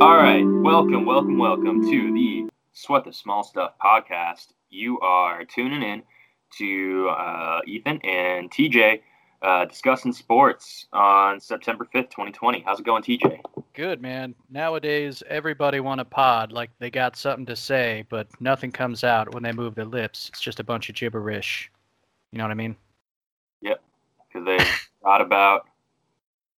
All right, welcome, welcome, welcome to the Sweat the Small Stuff podcast. You are tuning in to uh, Ethan and TJ uh, discussing sports on September 5th, 2020. How's it going, TJ? Good, man. Nowadays, everybody want a pod like they got something to say, but nothing comes out when they move their lips. It's just a bunch of gibberish. You know what I mean? Yep, because they forgot about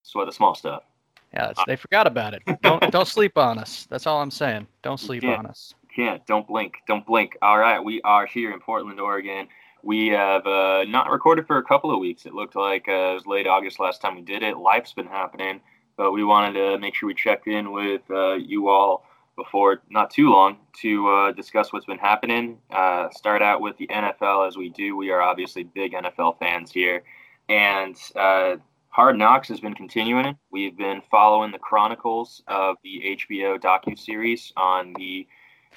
Sweat the Small Stuff. Yeah, they forgot about it. Don't don't sleep on us. That's all I'm saying. Don't sleep on us. Can't. Don't blink. Don't blink. All right, we are here in Portland, Oregon. We have uh, not recorded for a couple of weeks. It looked like uh, it was late August last time we did it. Life's been happening, but we wanted to make sure we checked in with uh, you all before not too long to uh, discuss what's been happening. Uh, start out with the NFL as we do. We are obviously big NFL fans here, and uh, Hard Knocks has been continuing. We've been following the chronicles of the HBO docu series on the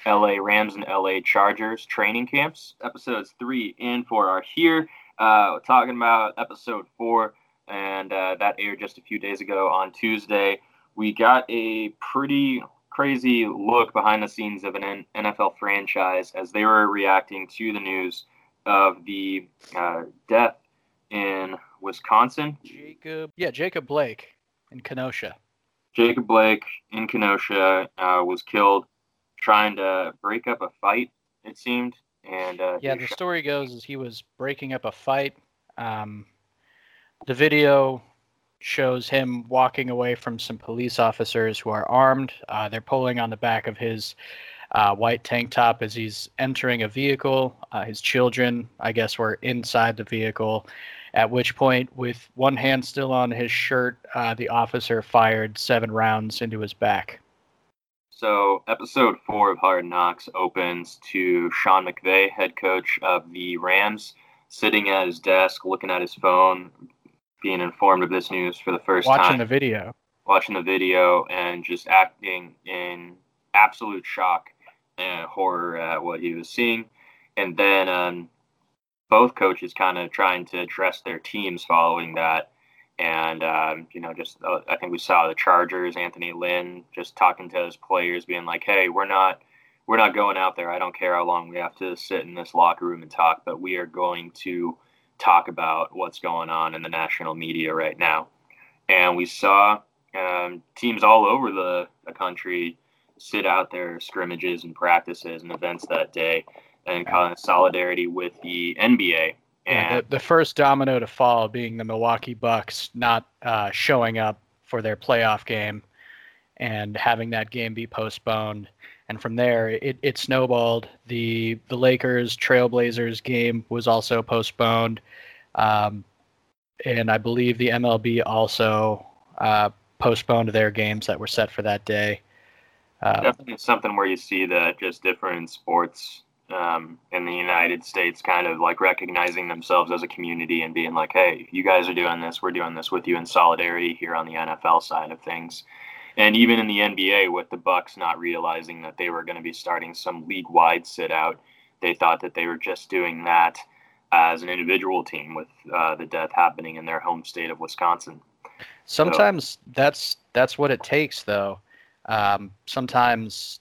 LA Rams and LA Chargers training camps. Episodes three and four are here. Uh, talking about episode four, and uh, that aired just a few days ago on Tuesday. We got a pretty crazy look behind the scenes of an NFL franchise as they were reacting to the news of the uh, death in Wisconsin. Jacob, yeah, Jacob Blake in Kenosha. Jacob Blake in Kenosha uh, was killed trying to break up a fight. It seemed, and uh, yeah, the story goes is he was breaking up a fight. Um, the video shows him walking away from some police officers who are armed. Uh, they're pulling on the back of his uh, white tank top as he's entering a vehicle. Uh, his children, I guess, were inside the vehicle. At which point, with one hand still on his shirt, uh, the officer fired seven rounds into his back. So, episode four of Hard Knocks opens to Sean McVay, head coach of the Rams, sitting at his desk, looking at his phone, being informed of this news for the first Watching time. Watching the video. Watching the video and just acting in absolute shock and horror at what he was seeing. And then um, both coaches kind of trying to address their teams following that. And, um, you know, just uh, I think we saw the Chargers, Anthony Lynn, just talking to his players, being like, hey, we're not. We're not going out there. I don't care how long we have to sit in this locker room and talk, but we are going to talk about what's going on in the national media right now. And we saw um, teams all over the, the country sit out their scrimmages and practices and events that day and kind of solidarity with the NBA. And yeah, the, the, first domino to fall being the Milwaukee Bucks not uh, showing up for their playoff game and having that game be postponed. And from there, it, it snowballed. The the Lakers Trailblazers game was also postponed, um, and I believe the MLB also uh, postponed their games that were set for that day. Uh, Definitely something where you see that just different sports um, in the United States kind of like recognizing themselves as a community and being like, hey, you guys are doing this, we're doing this with you in solidarity here on the NFL side of things. And even in the NBA, with the Bucks not realizing that they were going to be starting some league-wide sit-out, they thought that they were just doing that as an individual team with uh, the death happening in their home state of Wisconsin. Sometimes so, that's that's what it takes, though. Um, sometimes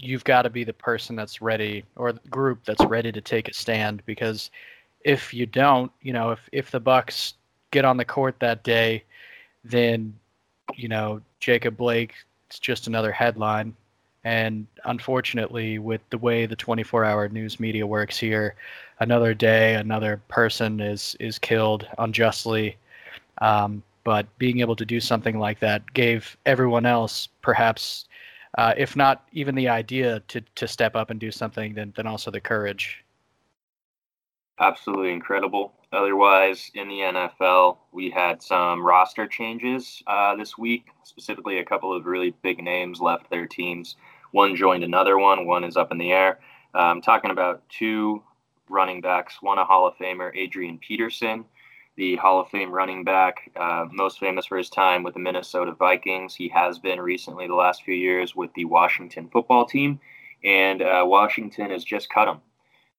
you've got to be the person that's ready or the group that's ready to take a stand because if you don't, you know, if if the Bucks get on the court that day, then you know Jacob Blake it's just another headline. And unfortunately, with the way the 24-hour news media works here, another day, another person is is killed unjustly. Um, but being able to do something like that gave everyone else perhaps uh, if not even the idea to to step up and do something, then then also the courage. Absolutely incredible. Otherwise, in the NFL, we had some roster changes uh, this week. Specifically, a couple of really big names left their teams. One joined another one. One is up in the air. I'm um, talking about two running backs. One a Hall of Famer, Adrian Peterson, the Hall of Fame running back, uh, most famous for his time with the Minnesota Vikings. He has been recently, the last few years, with the Washington football team, and uh, Washington has just cut him.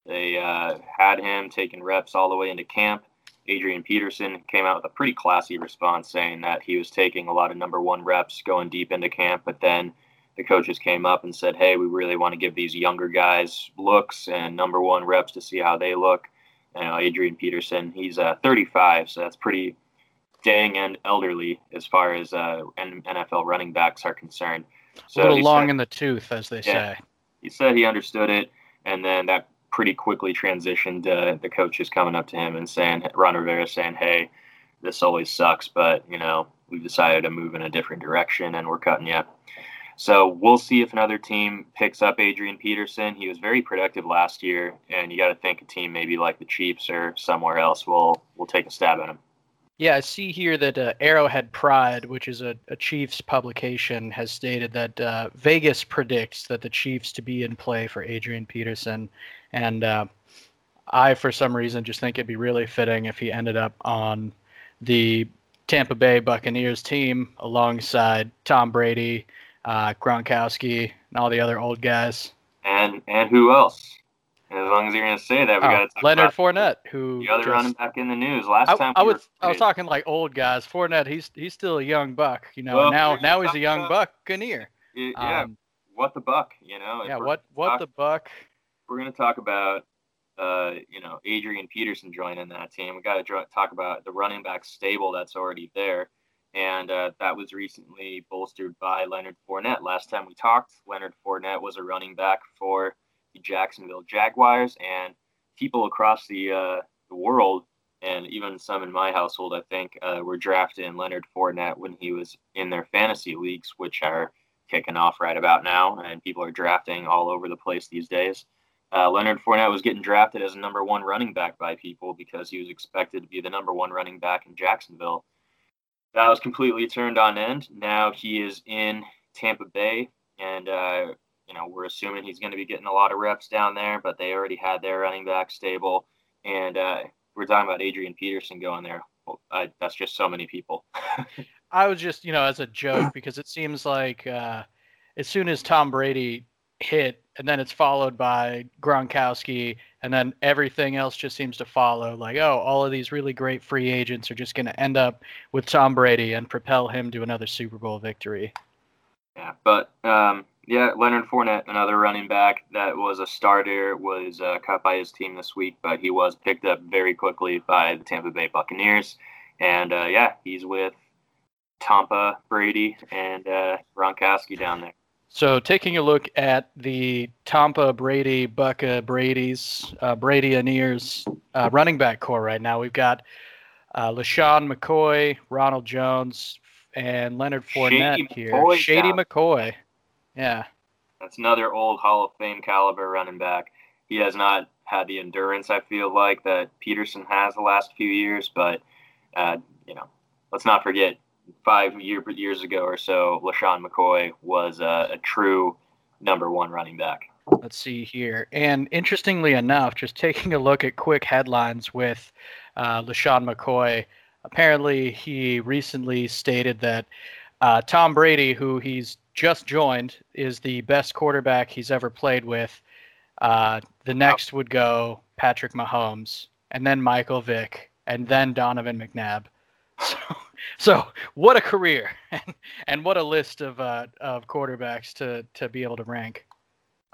They uh, had him taking reps all the way into camp. Adrian Peterson came out with a pretty classy response saying that he was taking a lot of number one reps going deep into camp, but then the coaches came up and said, "Hey, we really want to give these younger guys looks and number one reps to see how they look." You know, Adrian Peterson, he's uh, 35, so that's pretty dang and elderly as far as uh, NFL running backs are concerned. So a little long said, in the tooth, as they yeah, say. He said he understood it, and then that pretty quickly transitioned to the coaches coming up to him and saying, Ron Rivera saying, "Hey, this always sucks, but you know we've decided to move in a different direction, and we're cutting you." So we'll see if another team picks up Adrian Peterson. He was very productive last year, and you got to think a team maybe like the Chiefs or somewhere else will will take a stab at him. Yeah, I see here that uh, Arrowhead Pride, which is a, a, Chiefs publication, has stated that uh, Vegas predicts that the Chiefs to be in play for Adrian Peterson, and uh, I, for some reason, just think it'd be really fitting if he ended up on the Tampa Bay Buccaneers team alongside Tom Brady, uh, Gronkowski, and all the other old guys. And and who else? As long as you're going to say that, we oh, got to talk Leonard about Fournette, who the other just, running back in the news last I, time. I was I was talking like old guys. Fournette, he's he's still a young buck, you know. Well, now now he's a young about, buccaneer. Yeah, um, what the buck, you know? Yeah, what what talk, the buck? We're going to talk about, uh, you know, Adrian Peterson joining that team. We got to talk about the running back stable that's already there, and uh, that was recently bolstered by Leonard Fournette. Last time we talked, Leonard Fournette was a running back for the Jacksonville Jaguars, and people across the uh, the world, and even some in my household, I think, uh, were drafting Leonard Fournette when he was in their fantasy leagues, which are kicking off right about now, and people are drafting all over the place these days. Uh, Leonard Fournette was getting drafted as a number one running back by people because he was expected to be the number one running back in Jacksonville. That was completely turned on end. Now he is in Tampa Bay, and uh, you know, we're assuming he's going to be getting a lot of reps down there, but they already had their running back stable. And uh, we're talking about Adrian Peterson going there. Well, I, that's just so many people. I was just, you know, as a joke, because it seems like uh, as soon as Tom Brady hit, and then it's followed by Gronkowski, and then everything else just seems to follow. Like, oh, all of these really great free agents are just going to end up with Tom Brady and propel him to another Super Bowl victory. Yeah, but um, yeah, Leonard Fournette, another running back that was a starter, was uh, cut by his team this week, but he was picked up very quickly by the Tampa Bay Buccaneers. And uh, yeah, he's with Tampa Brady and uh, Gronkowski down there. So, taking a look at the Tampa Brady Bucca Brady's uh, Brady uh, running back corps right now, we've got uh, LeSean McCoy, Ronald Jones, and Leonard Fournette Shady here. McCoy Shady. McCoy. Yeah. That's another old Hall of Fame caliber running back. He has not had the endurance I feel like that Peterson has the last few years, but uh, you know, let's not forget five year, years ago or so, LeSean McCoy was uh, a true number one running back. Let's see here. And interestingly enough, just taking a look at quick headlines with uh, LeSean McCoy, apparently he recently stated that uh, Tom Brady, who he's just joined, is the best quarterback he's ever played with. Uh, the next wow. would go Patrick Mahomes, and then Michael Vick, and then Donovan McNabb. So, so what a career, and, and what a list of uh, of quarterbacks to to be able to rank.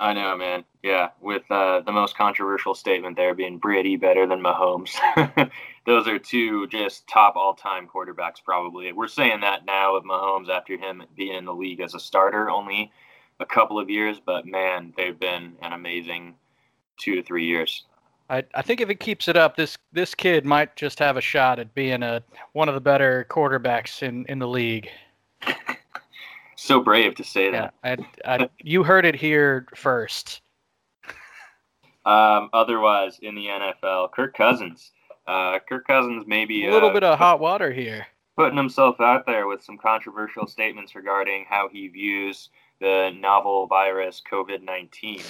I know, man. Yeah, with uh, the most controversial statement there being Brady better than Mahomes. Those are two just top all-time quarterbacks, probably. We're saying that now of Mahomes after him being in the league as a starter only a couple of years, but man, they've been an amazing two to three years. I, I think if it keeps it up, this this kid might just have a shot at being a one of the better quarterbacks in, in the league so brave to say that. Yeah, I, I, you heard it here first. Um, otherwise, in the NFL, Kirk Cousins. Uh, Kirk Cousins maybe a little uh, bit of hot water here. Putting himself out there with some controversial statements regarding how he views the novel virus COVID 19.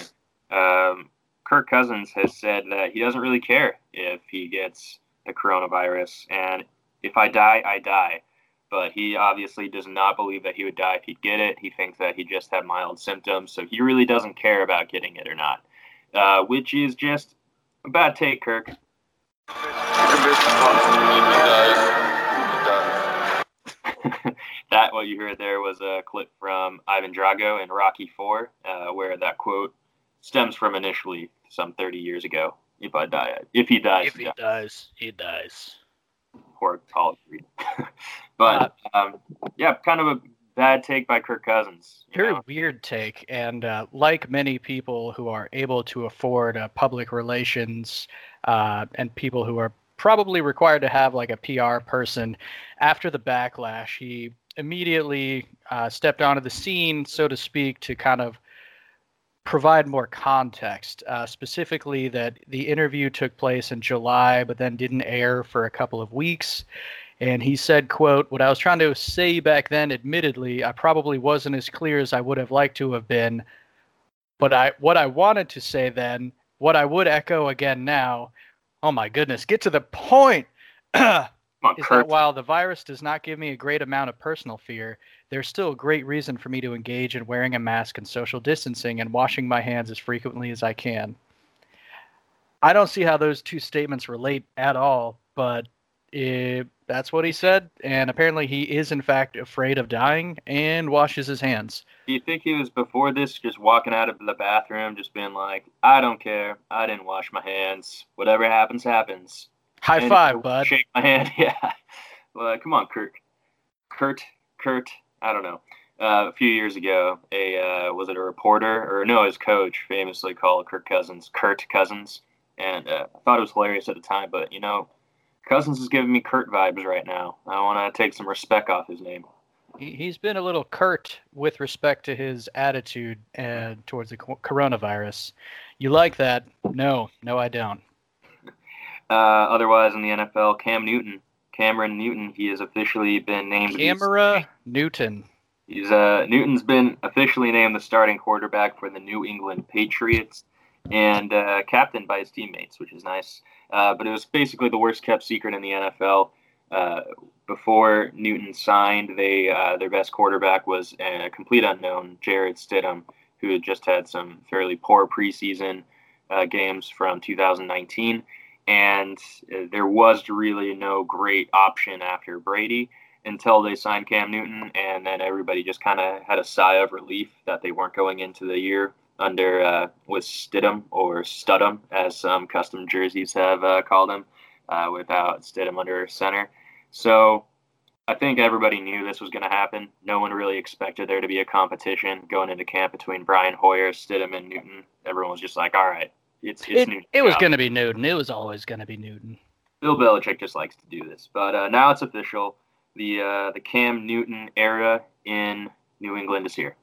Um, Kirk Cousins has said that he doesn't really care if he gets the coronavirus, and if I die, I die but he obviously does not believe that he would die if he'd get it. He thinks that he just had mild symptoms, so he really doesn't care about getting it or not, uh, which is just a bad take, Kirk. that what you heard there was a clip from Ivan Drago in Rocky Four, uh, where that quote stems from initially some 30 years ago. If I die, if he dies, If he yeah, dies, he dies. poor college read. but um, yeah, kind of a bad take by Kirk Cousins. Very know? weird take, and uh, like many people who are able to afford uh, public relations uh, and people who are probably required to have like a PR person, after the backlash, he immediately uh, stepped onto the scene, so to speak, to kind of provide more context. Uh, specifically, that the interview took place in July, but then didn't air for a couple of weeks and he said quote what i was trying to say back then admittedly i probably wasn't as clear as i would have liked to have been but i what i wanted to say then what i would echo again now oh my goodness get to the point is Come on, that while the virus does not give me a great amount of personal fear there's still a great reason for me to engage in wearing a mask and social distancing and washing my hands as frequently as i can i don't see how those two statements relate at all but it, that's what he said, and apparently he is in fact afraid of dying and washes his hands. Do you think he was before this just walking out of the bathroom, just being like, "I don't care. I didn't wash my hands. Whatever happens, happens." High And five, bud. Shake my hand. Yeah. Well, come on, Kirk. Kurt. Kurt. I don't know. Uh, a few years ago, a uh, was it a reporter or no, his coach famously called Kirk Cousins Kurt Cousins, and uh, I thought it was hilarious at the time. But you know, Cousins is giving me Kurt vibes right now. I want to take some respect off his name. He, he's been a little curt with respect to his attitude uh, towards the coronavirus. You like that? No, no, I don't. Uh, otherwise, in the NFL, Cam Newton, Cameron Newton, he has officially been named. Camera Newton. He's uh, Newton's been officially named the starting quarterback for the New England Patriots and uh, captained by his teammates, which is nice. Uh, but it was basically the worst kept secret in the NFL. Uh, before Newton signed, they uh, their best quarterback was a complete unknown, Jarrett Stidham, who had just had some fairly poor preseason uh, games from 2019, and uh, there was really no great option after Brady until they signed Cam Newton, and then everybody just kind of had a sigh of relief that they weren't going into the year under uh, with Stidham or Studham, as some custom jerseys have uh, called him, uh, without Stidham under center. So I think everybody knew this was going to happen. No one really expected there to be a competition going into camp between Brian Hoyer, Stidham, and Newton. Everyone was just like, "All right, it's it's It, Newton." it was going to be Newton. It was always going to be Newton. Bill Belichick just likes to do this, but uh, now it's official. The uh, the Cam Newton era in New England is here.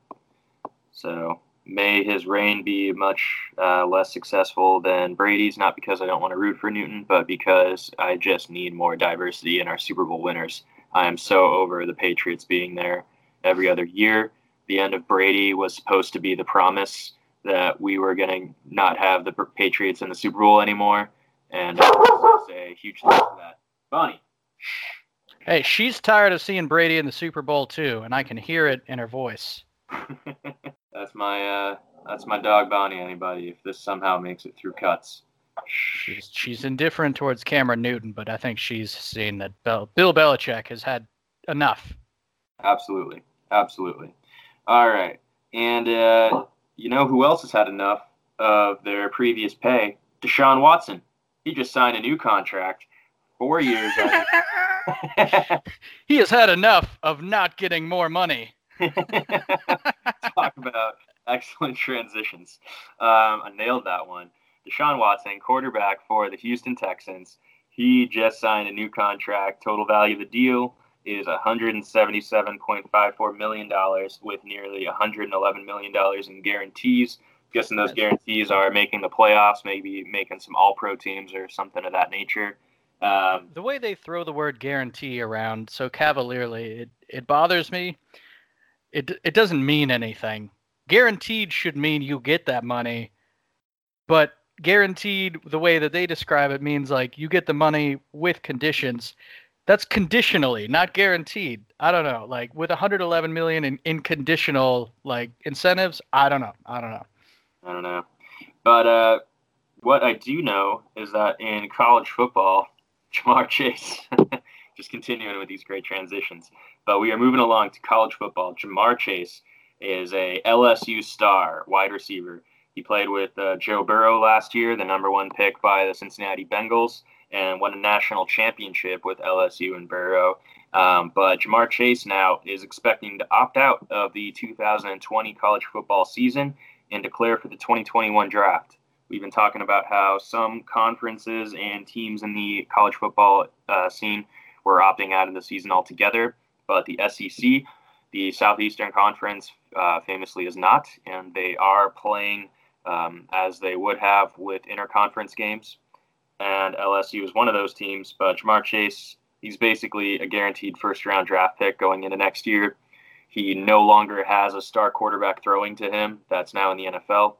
So may his reign be much uh, less successful than Brady's. Not because I don't want to root for Newton, but because I just need more diversity in our Super Bowl winners. I am so over the Patriots being there every other year. The end of Brady was supposed to be the promise that we were going to not have the Patriots in the Super Bowl anymore. And I say a huge thanks for that. Bonnie. Hey, she's tired of seeing Brady in the Super Bowl too, and I can hear it in her voice. that's my uh, that's my dog Bonnie. Anybody, if this somehow makes it through cuts. She's she's indifferent towards Cameron Newton, but I think she's seen that Bel- Bill Belichick has had enough. Absolutely, absolutely. All right, and uh, you know who else has had enough of their previous pay? Deshaun Watson. He just signed a new contract, four years. he has had enough of not getting more money. Talk about excellent transitions. Um, I nailed that one. Deshaun Watson, quarterback for the Houston Texans. He just signed a new contract. Total value of the deal is $177.54 million with nearly $111 million in guarantees. i guessing those guarantees are making the playoffs, maybe making some all pro teams or something of that nature. Um, The way they throw the word guarantee around so cavalierly, it, it bothers me. It it doesn't mean anything. Guaranteed should mean you get that money, but guaranteed the way that they describe it means like you get the money with conditions. That's conditionally, not guaranteed. I don't know. Like with 111 million in, in conditional like incentives, I don't know. I don't know. I don't know. But uh, what I do know is that in college football, Ja'Marr Chase, just continuing with these great transitions, But we are moving along to college football. Ja'Marr Chase is a LSU star wide receiver. He played with uh, Joe Burrow last year, the number one pick by the Cincinnati Bengals, and won a national championship with LSU and Burrow. Um, but Jamar Chase now is expecting to opt out of the 2020 college football season and declare for the 2021 draft. We've been talking about how some conferences and teams in the college football uh, scene were opting out of the season altogether, but the SEC, the Southeastern Conference, uh, famously is not, and they are playing um, as they would have with interconference games. And LSU is one of those teams, but Ja'Marr Chase He's basically a guaranteed first round draft pick going into next year. He no longer has a star quarterback throwing to him. That's now in the NFL.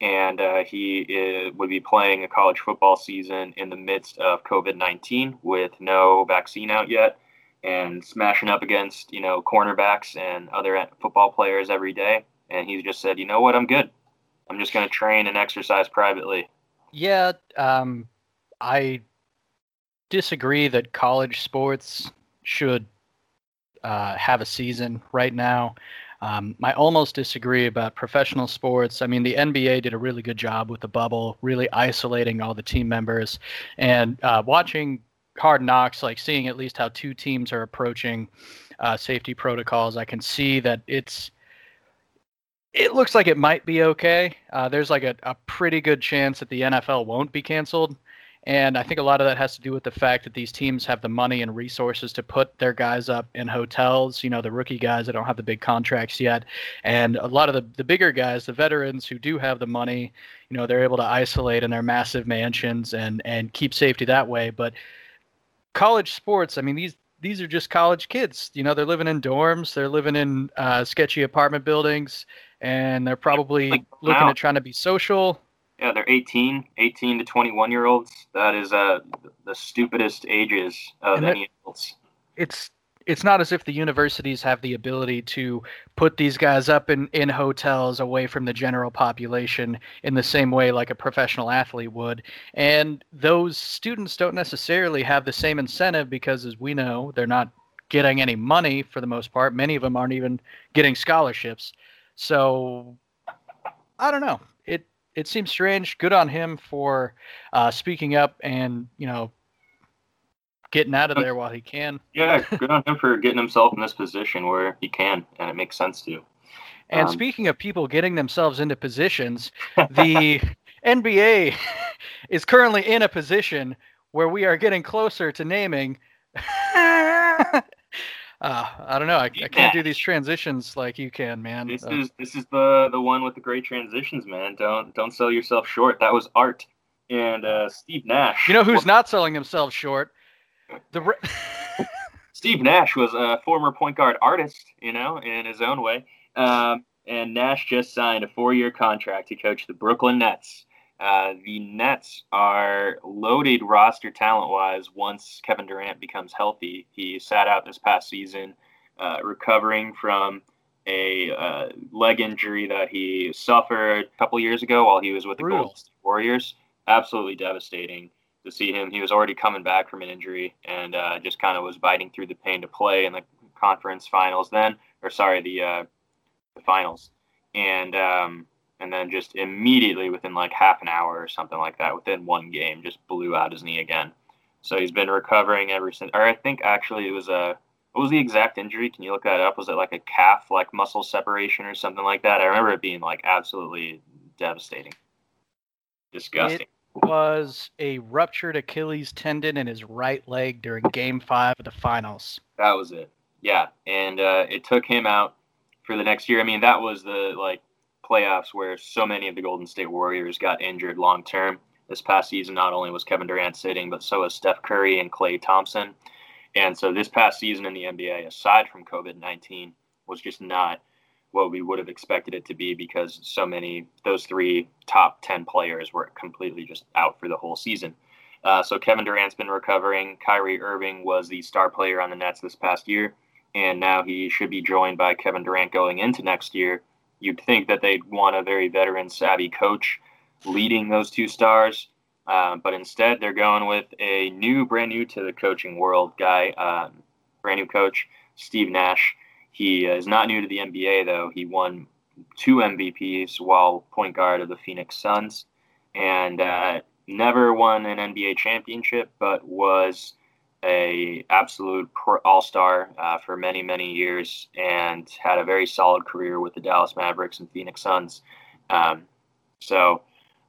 And uh, he is, would be playing a college football season in the midst of COVID 19 with no vaccine out yet and smashing up against, you know, cornerbacks and other football players every day. And he just said, you know what, I'm good. I'm just going to train and exercise privately. Yeah, um, I disagree that college sports should uh, have a season right now. Um, I almost disagree about professional sports. I mean, the NBA did a really good job with the bubble, really isolating all the team members, and uh, watching Hard Knocks, like seeing at least how two teams are approaching uh, safety protocols. I can see that it's it looks like it might be okay. Uh, there's like a, a pretty good chance that the NFL won't be canceled. And I think a lot of that has to do with the fact that these teams have the money and resources to put their guys up in hotels, you know, the rookie guys that don't have the big contracts yet. And a lot of the, the bigger guys, the veterans who do have the money, you know, they're able to isolate in their massive mansions and, and keep safety that way. But college sports, I mean, these these are just college kids. You know, they're living in dorms, they're living in uh, sketchy apartment buildings, and they're probably looking at trying to be social yeah, they're 18, 18 to 21 year olds. That is uh, the stupidest ages of that, any adults. It's it's not as if the universities have the ability to put these guys up in, in hotels away from the general population in the same way like a professional athlete would. And those students don't necessarily have the same incentive because, as we know, they're not getting any money for the most part. Many of them aren't even getting scholarships. So I don't know it seems strange. Good on him for uh, speaking up and you know getting out of there while he can. Yeah, good on him for getting himself in this position where he can, and it makes sense to. And um, speaking of people getting themselves into positions, the NBA is currently in a position where we are getting closer to naming uh, I don't know. I, I, can't do these transitions like you can, man. This is this is the the one with the great transitions, man. Don't don't sell yourself short. That was art. And uh, Steve Nash. You know who's not selling himself short? The re- Steve Nash was a former point guard artist, you know, in his own way. Um, and Nash just signed a four-year contract to coach the Brooklyn Nets. Uh, the Nets are loaded roster talent wise once Kevin Durant becomes healthy. He sat out this past season, uh, recovering from a uh, leg injury that he suffered a couple years ago while he was with the Brutal. Golden State Warriors. Absolutely devastating to see him. He was already coming back from an injury and uh, just kind of was biting through the pain to play in the conference finals then, or sorry, the, uh, the finals. And um, and then just immediately within like half an hour or something like that, within one game, just blew out his knee again. So he's been recovering ever since. Or I think actually it was a what was the exact injury? Can you look that up? Was it like a calf like muscle separation or something like that? I remember it being like absolutely devastating, disgusting. It was a ruptured Achilles tendon in his right leg during Game Five of the finals. That was it. Yeah, and uh, it took him out for the next year. I mean, that was the like playoffs where so many of the Golden State Warriors got injured long term. This past season, not only was Kevin Durant sitting, but so was Steph Curry and Klay Thompson. And so this past season in the NBA, aside from COVID 19, was just not what we would have expected it to be because so many, those three top 10 players were completely just out for the whole season. Uh, so Kevin Durant's been recovering. Kyrie Irving was the star player on the Nets this past year, and now he should be joined by Kevin Durant going into next year you'd think that they'd want a very veteran, savvy coach leading those two stars. Uh, but instead, they're going with a new, brand new to the coaching world guy, um, brand new coach, Steve Nash. He is not new to the NBA though. He won two MVPs while point guard of the Phoenix Suns, and uh, never won an NBA championship, but was a absolute all star uh, for many many years, and had a very solid career with the Dallas Mavericks and Phoenix Suns. Um, so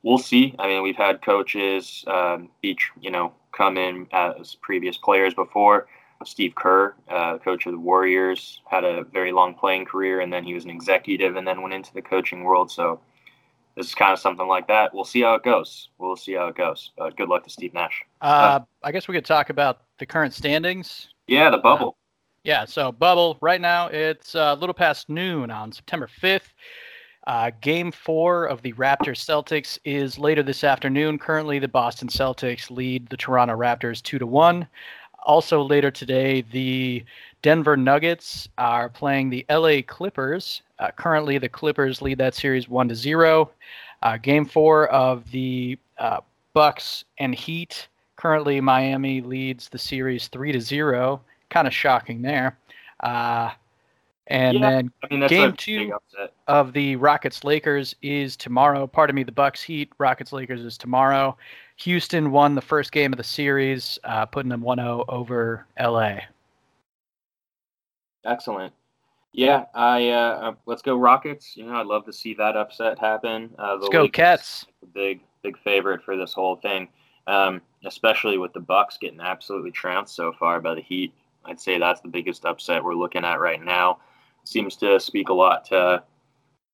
we'll see. I mean, we've had coaches um, each you know come in as previous players before. Steve Kerr, uh, coach of the Warriors, had a very long playing career, and then he was an executive, and then went into the coaching world. So this is kind of something like that. We'll see how it goes. We'll see how it goes. But good luck to Steve Nash. Uh, uh, I guess we could talk about the current standings. Yeah, the bubble. Uh, yeah, so bubble right now it's uh, a little past noon on September 5th. Uh, game four of the Raptors Celtics is later this afternoon. Currently, the Boston Celtics lead the Toronto Raptors two to one. Also later today, the Denver Nuggets are playing the LA Clippers. Uh, currently, the Clippers lead that series one to zero. Uh, game four of the uh, Bucks and Heat. Currently, Miami leads the series three to zero. Kind of shocking there. Uh, and yeah, then I mean, game two of the Rockets Lakers is tomorrow. Pardon me, the Bucks Heat Rockets Lakers is tomorrow. Houston won the first game of the series, uh, putting them 1-0 over LA. Excellent. Yeah, I uh, uh, let's go Rockets. You know, I'd love to see that upset happen. Uh, let's go Cats. Big big favorite for this whole thing, um, especially with the Bucks getting absolutely trounced so far by the Heat. I'd say that's the biggest upset we're looking at right now. Seems to speak a lot to.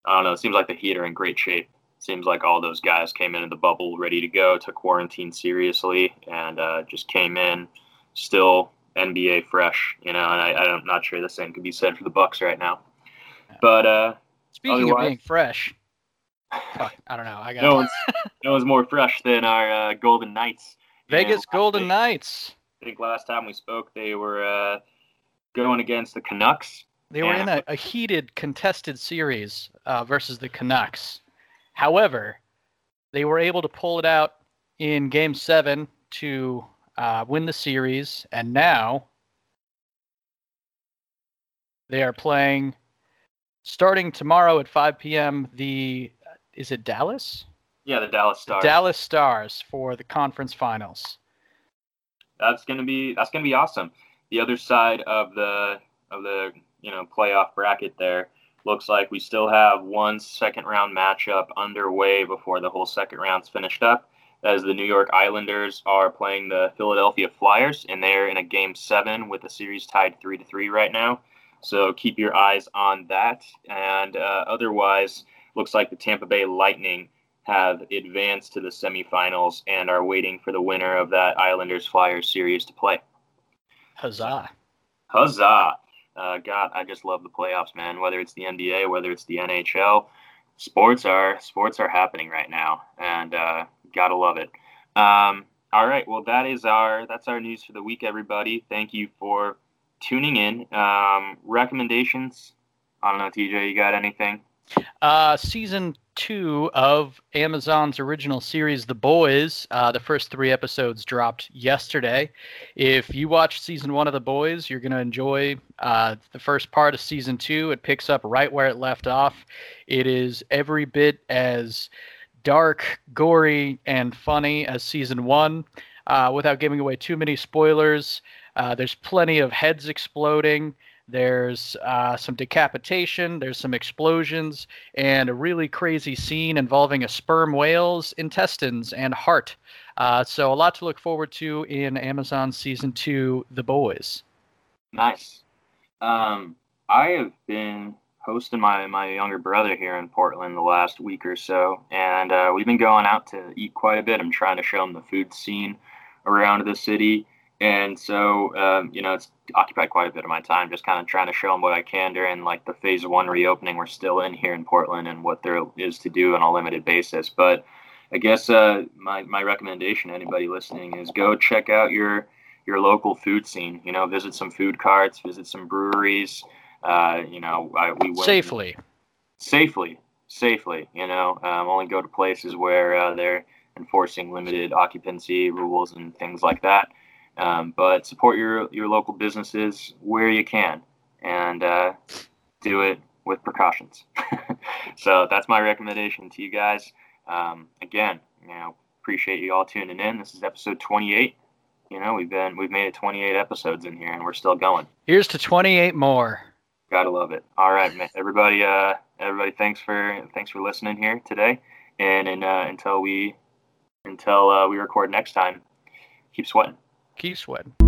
I don't know. It seems like the Heat are in great shape seems like all those guys came into the bubble ready to go, took quarantine seriously, and uh, just came in still NBA fresh. You know, and I, I'm not sure the same could be said for the Bucks right now. But uh, speaking of being fresh, fuck, I don't know. I got no one's no one's more fresh than our uh, Golden Knights. Vegas Golden Knights. I think last time we spoke, they were uh, going against the Canucks. They were in a, a heated, contested series uh, versus the Canucks. However, they were able to pull it out in Game Seven to uh, win the series, and now they are playing starting tomorrow at 5 p.m. The is it Dallas? Yeah, the Dallas Stars. The Dallas Stars for the conference finals. That's gonna be that's gonna be awesome. The other side of the of the you know playoff bracket there looks like we still have one second round matchup underway before the whole second round's finished up. As the New York Islanders are playing the Philadelphia Flyers, and they're in a game seven with the series tied three to three right now. So keep your eyes on that. And uh, otherwise, looks like the Tampa Bay Lightning have advanced to the semifinals and are waiting for the winner of that Islanders Flyers series to play. Huzzah! Huzzah! Uh, God, I just love the playoffs, man. Whether it's the NBA, whether it's the NHL, sports are sports are happening right now, and uh, gotta love it. Um, all right, well that is our that's our news for the week, everybody. Thank you for tuning in. Um, recommendations? I don't know, TJ. You got anything? Uh, season two of Amazon's original series, The Boys. Uh, the first three episodes dropped yesterday. If you watched season one of The Boys, you're going to enjoy uh, the first part of season two. It picks up right where it left off. It is every bit as dark, gory, and funny as season one. Uh, without giving away too many spoilers, uh, there's plenty of heads exploding. There's uh, some decapitation, there's some explosions, and a really crazy scene involving a sperm whale's intestines and heart. Uh, so, a lot to look forward to in Amazon Season 2 The Boys. Nice. Um, I have been hosting my, my younger brother here in Portland the last week or so, and uh, we've been going out to eat quite a bit. I'm trying to show him the food scene around the city and so um, you know it's occupied quite a bit of my time just kind of trying to show them what i can during like the phase one reopening. We're still in here in portland and what there is to do on a limited basis. But i guess uh, my, my recommendation to anybody listening is go check out your your local food scene you know visit some food carts visit some breweries. Uh, you know I, we went, safely. Safely safely you know um, only go to places where uh, they're enforcing limited occupancy rules and things like that um, but support your your local businesses where you can. and uh, do it with precautions. so that's my recommendation to you guys. Um, again, you know, appreciate you all tuning in. This is episode 28. You know, we've been we've made it 28 episodes in here, and we're still going. Here's to 28 more. Gotta love it. All right, man. Everybody, uh, everybody, thanks for thanks for listening here today. And, and uh, until we until uh, we record next time, keep sweating. Keep sweating.